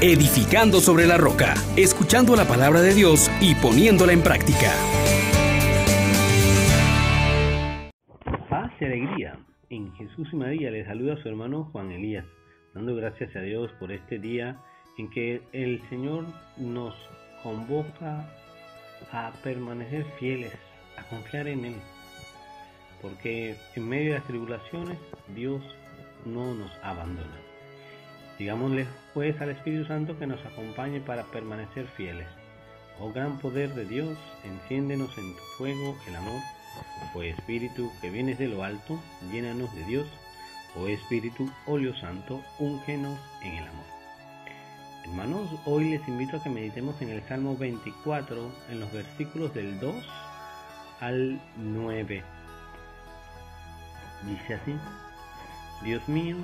edificando sobre la roca, escuchando la palabra de Dios y poniéndola en práctica. Paz y alegría. En Jesús y María le saluda a su hermano Juan Elías, dando gracias a Dios por este día en que el Señor nos convoca a permanecer fieles, a confiar en Él. Porque en medio de las tribulaciones Dios no nos abandona. Digámosle pues al Espíritu Santo que nos acompañe para permanecer fieles. Oh gran poder de Dios, enciéndenos en tu fuego el amor. Oh Espíritu que vienes de lo alto, llénanos de Dios. Oh Espíritu, óleo santo, úngenos en el amor. Hermanos, hoy les invito a que meditemos en el Salmo 24, en los versículos del 2 al 9. Dice así, Dios mío,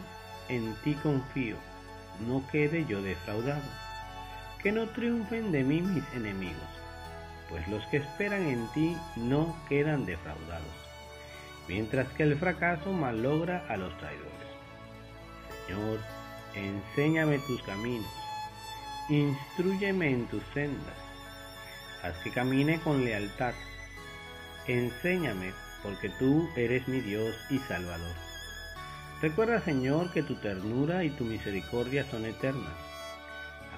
en ti confío, no quede yo defraudado, que no triunfen de mí mis enemigos, pues los que esperan en ti no quedan defraudados, mientras que el fracaso malogra a los traidores. Señor, enséñame tus caminos Instruyeme en tus sendas, haz que camine con lealtad. Enséñame, porque tú eres mi Dios y Salvador. Recuerda, Señor, que tu ternura y tu misericordia son eternas.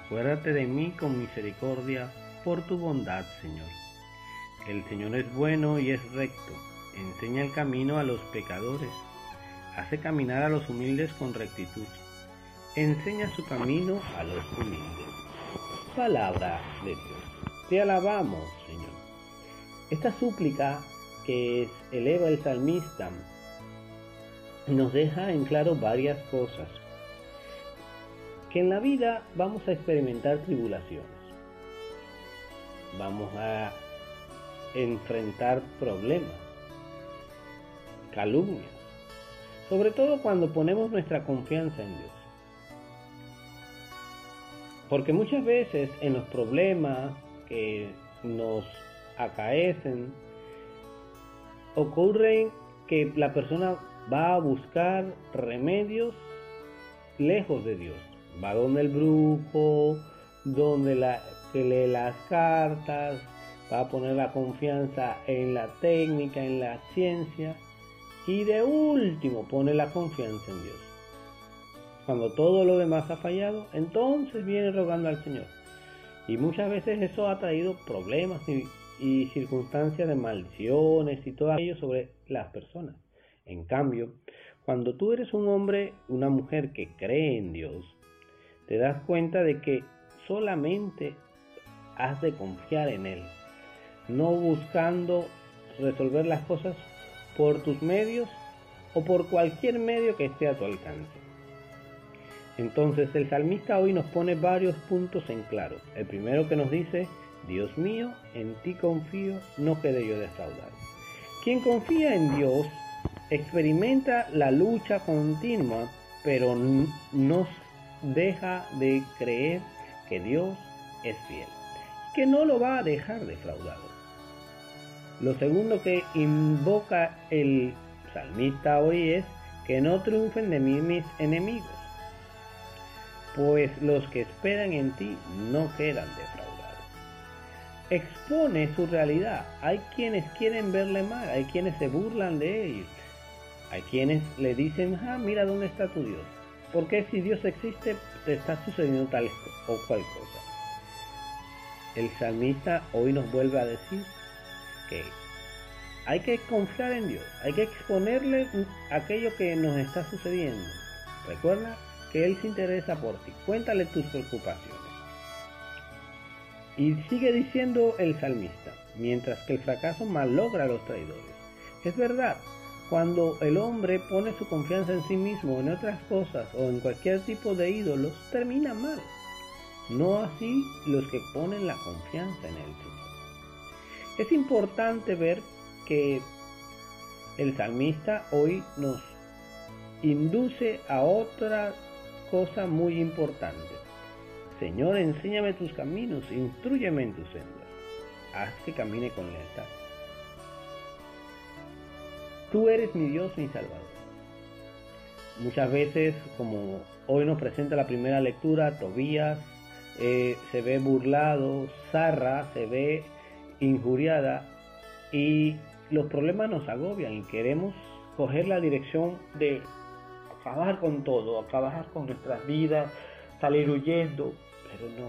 Acuérdate de mí con misericordia por tu bondad, Señor. El Señor es bueno y es recto. Enseña el camino a los pecadores. Hace caminar a los humildes con rectitud enseña su camino a los humildes. Palabra de Dios. Te alabamos, Señor. Esta súplica que eleva el salmista nos deja en claro varias cosas. Que en la vida vamos a experimentar tribulaciones. Vamos a enfrentar problemas, calumnias, sobre todo cuando ponemos nuestra confianza en Dios. Porque muchas veces en los problemas que nos acaecen, ocurre que la persona va a buscar remedios lejos de Dios. Va donde el brujo, donde la, lee las cartas, va a poner la confianza en la técnica, en la ciencia y de último pone la confianza en Dios. Cuando todo lo demás ha fallado, entonces viene rogando al Señor. Y muchas veces eso ha traído problemas y, circunstancias de maldiciones y todo aquello sobre las personas. En cambio, cuando tú eres un hombre, una mujer que cree en Dios, te das cuenta de que solamente has de confiar en Él, no buscando resolver las cosas por tus medios o por cualquier medio que esté a tu alcance. Entonces el salmista hoy nos pone varios puntos en claro. El primero que nos dice, Dios mío, en ti confío, no quede yo defraudado. Quien confía en Dios experimenta la lucha continua, pero no deja de creer que Dios es fiel, que no lo va a dejar defraudado. Lo segundo que invoca el salmista hoy es que no triunfen de mí mis enemigos pues los que esperan en ti no quedan defraudados. Expone su realidad. Hay quienes quieren verle mal, hay quienes se burlan de él, hay quienes le dicen, ah, mira dónde está tu Dios. Porque si Dios existe, te está sucediendo tal o cual cosa. El salmista hoy nos vuelve a decir que hay que confiar en Dios, hay que exponerle aquello que nos está sucediendo. Recuerda él se interesa por ti. Cuéntale tus preocupaciones. Y sigue diciendo el salmista, mientras que el fracaso malogra a los traidores. Es verdad, cuando el hombre pone su confianza en sí mismo, en otras cosas o en cualquier tipo de ídolos, termina mal. No así los que ponen la confianza en el Señor. Es importante ver que el salmista hoy nos induce a otra cosa muy importante. Señor, enséñame tus caminos, instruyeme en tus sendas. Haz que camine con lealtad. Tú eres mi Dios, mi Salvador. Muchas veces, como hoy nos presenta la primera lectura, Tobías eh, se ve burlado, zarra, se ve injuriada y los problemas nos agobian y queremos coger la dirección de acabar con todo, acabar con nuestras vidas, salir huyendo, pero no.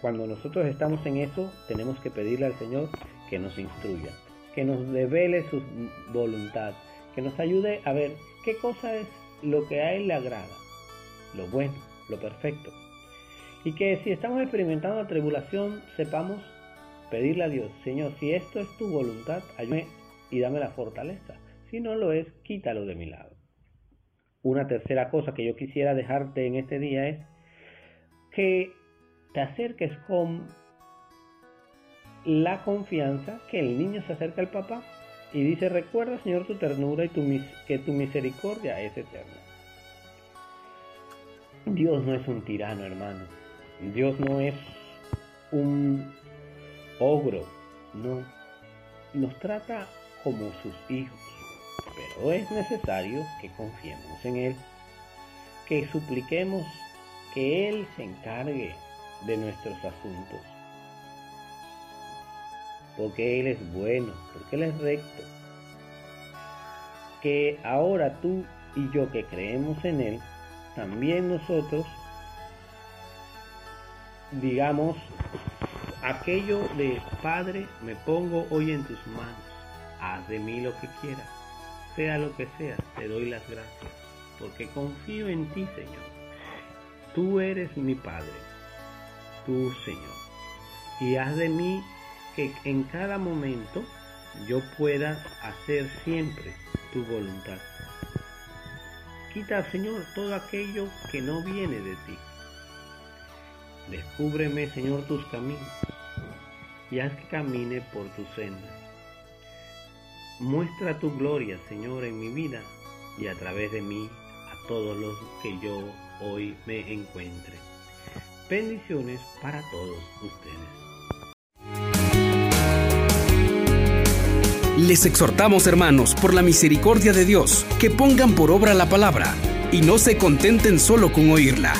Cuando nosotros estamos en eso, tenemos que pedirle al Señor que nos instruya, que nos revele su voluntad, que nos ayude a ver qué cosa es lo que a Él le agrada, lo bueno, lo perfecto. Y que si estamos experimentando la tribulación, sepamos pedirle a Dios, Señor, si esto es tu voluntad, ayúdame y dame la fortaleza. Si no lo es, quítalo de mi lado. Una tercera cosa que yo quisiera dejarte en este día es que te acerques con la confianza que el niño se acerca al papá y dice, recuerda Señor tu ternura y tu, que tu misericordia es eterna. Dios no es un tirano, hermano. Dios no es un ogro, no. Nos trata como sus hijos, pero es necesario que confiemos en Él, que supliquemos que Él se encargue de nuestros asuntos, porque Él es bueno, porque Él es recto, que ahora tú y yo que creemos en Él, también nosotros digamos aquello de Padre, me pongo hoy en tus manos, haz de mí lo que quieras, sea lo que sea, te doy las gracias, porque confío en ti, Señor. Tú eres mi Padre, tú, Señor, y haz de mí que en cada momento yo pueda hacer siempre tu voluntad. Quita, Señor, todo aquello que no viene de ti. Descúbreme, Señor, tus caminos y haz que camine por tu senda. Muestra tu gloria, Señor, en mi vida y a través de mí a todos los que yo hoy me encuentre. Bendiciones para todos ustedes. Les exhortamos, hermanos, por la misericordia de Dios, que pongan por obra la palabra y no se contenten solo con oírla.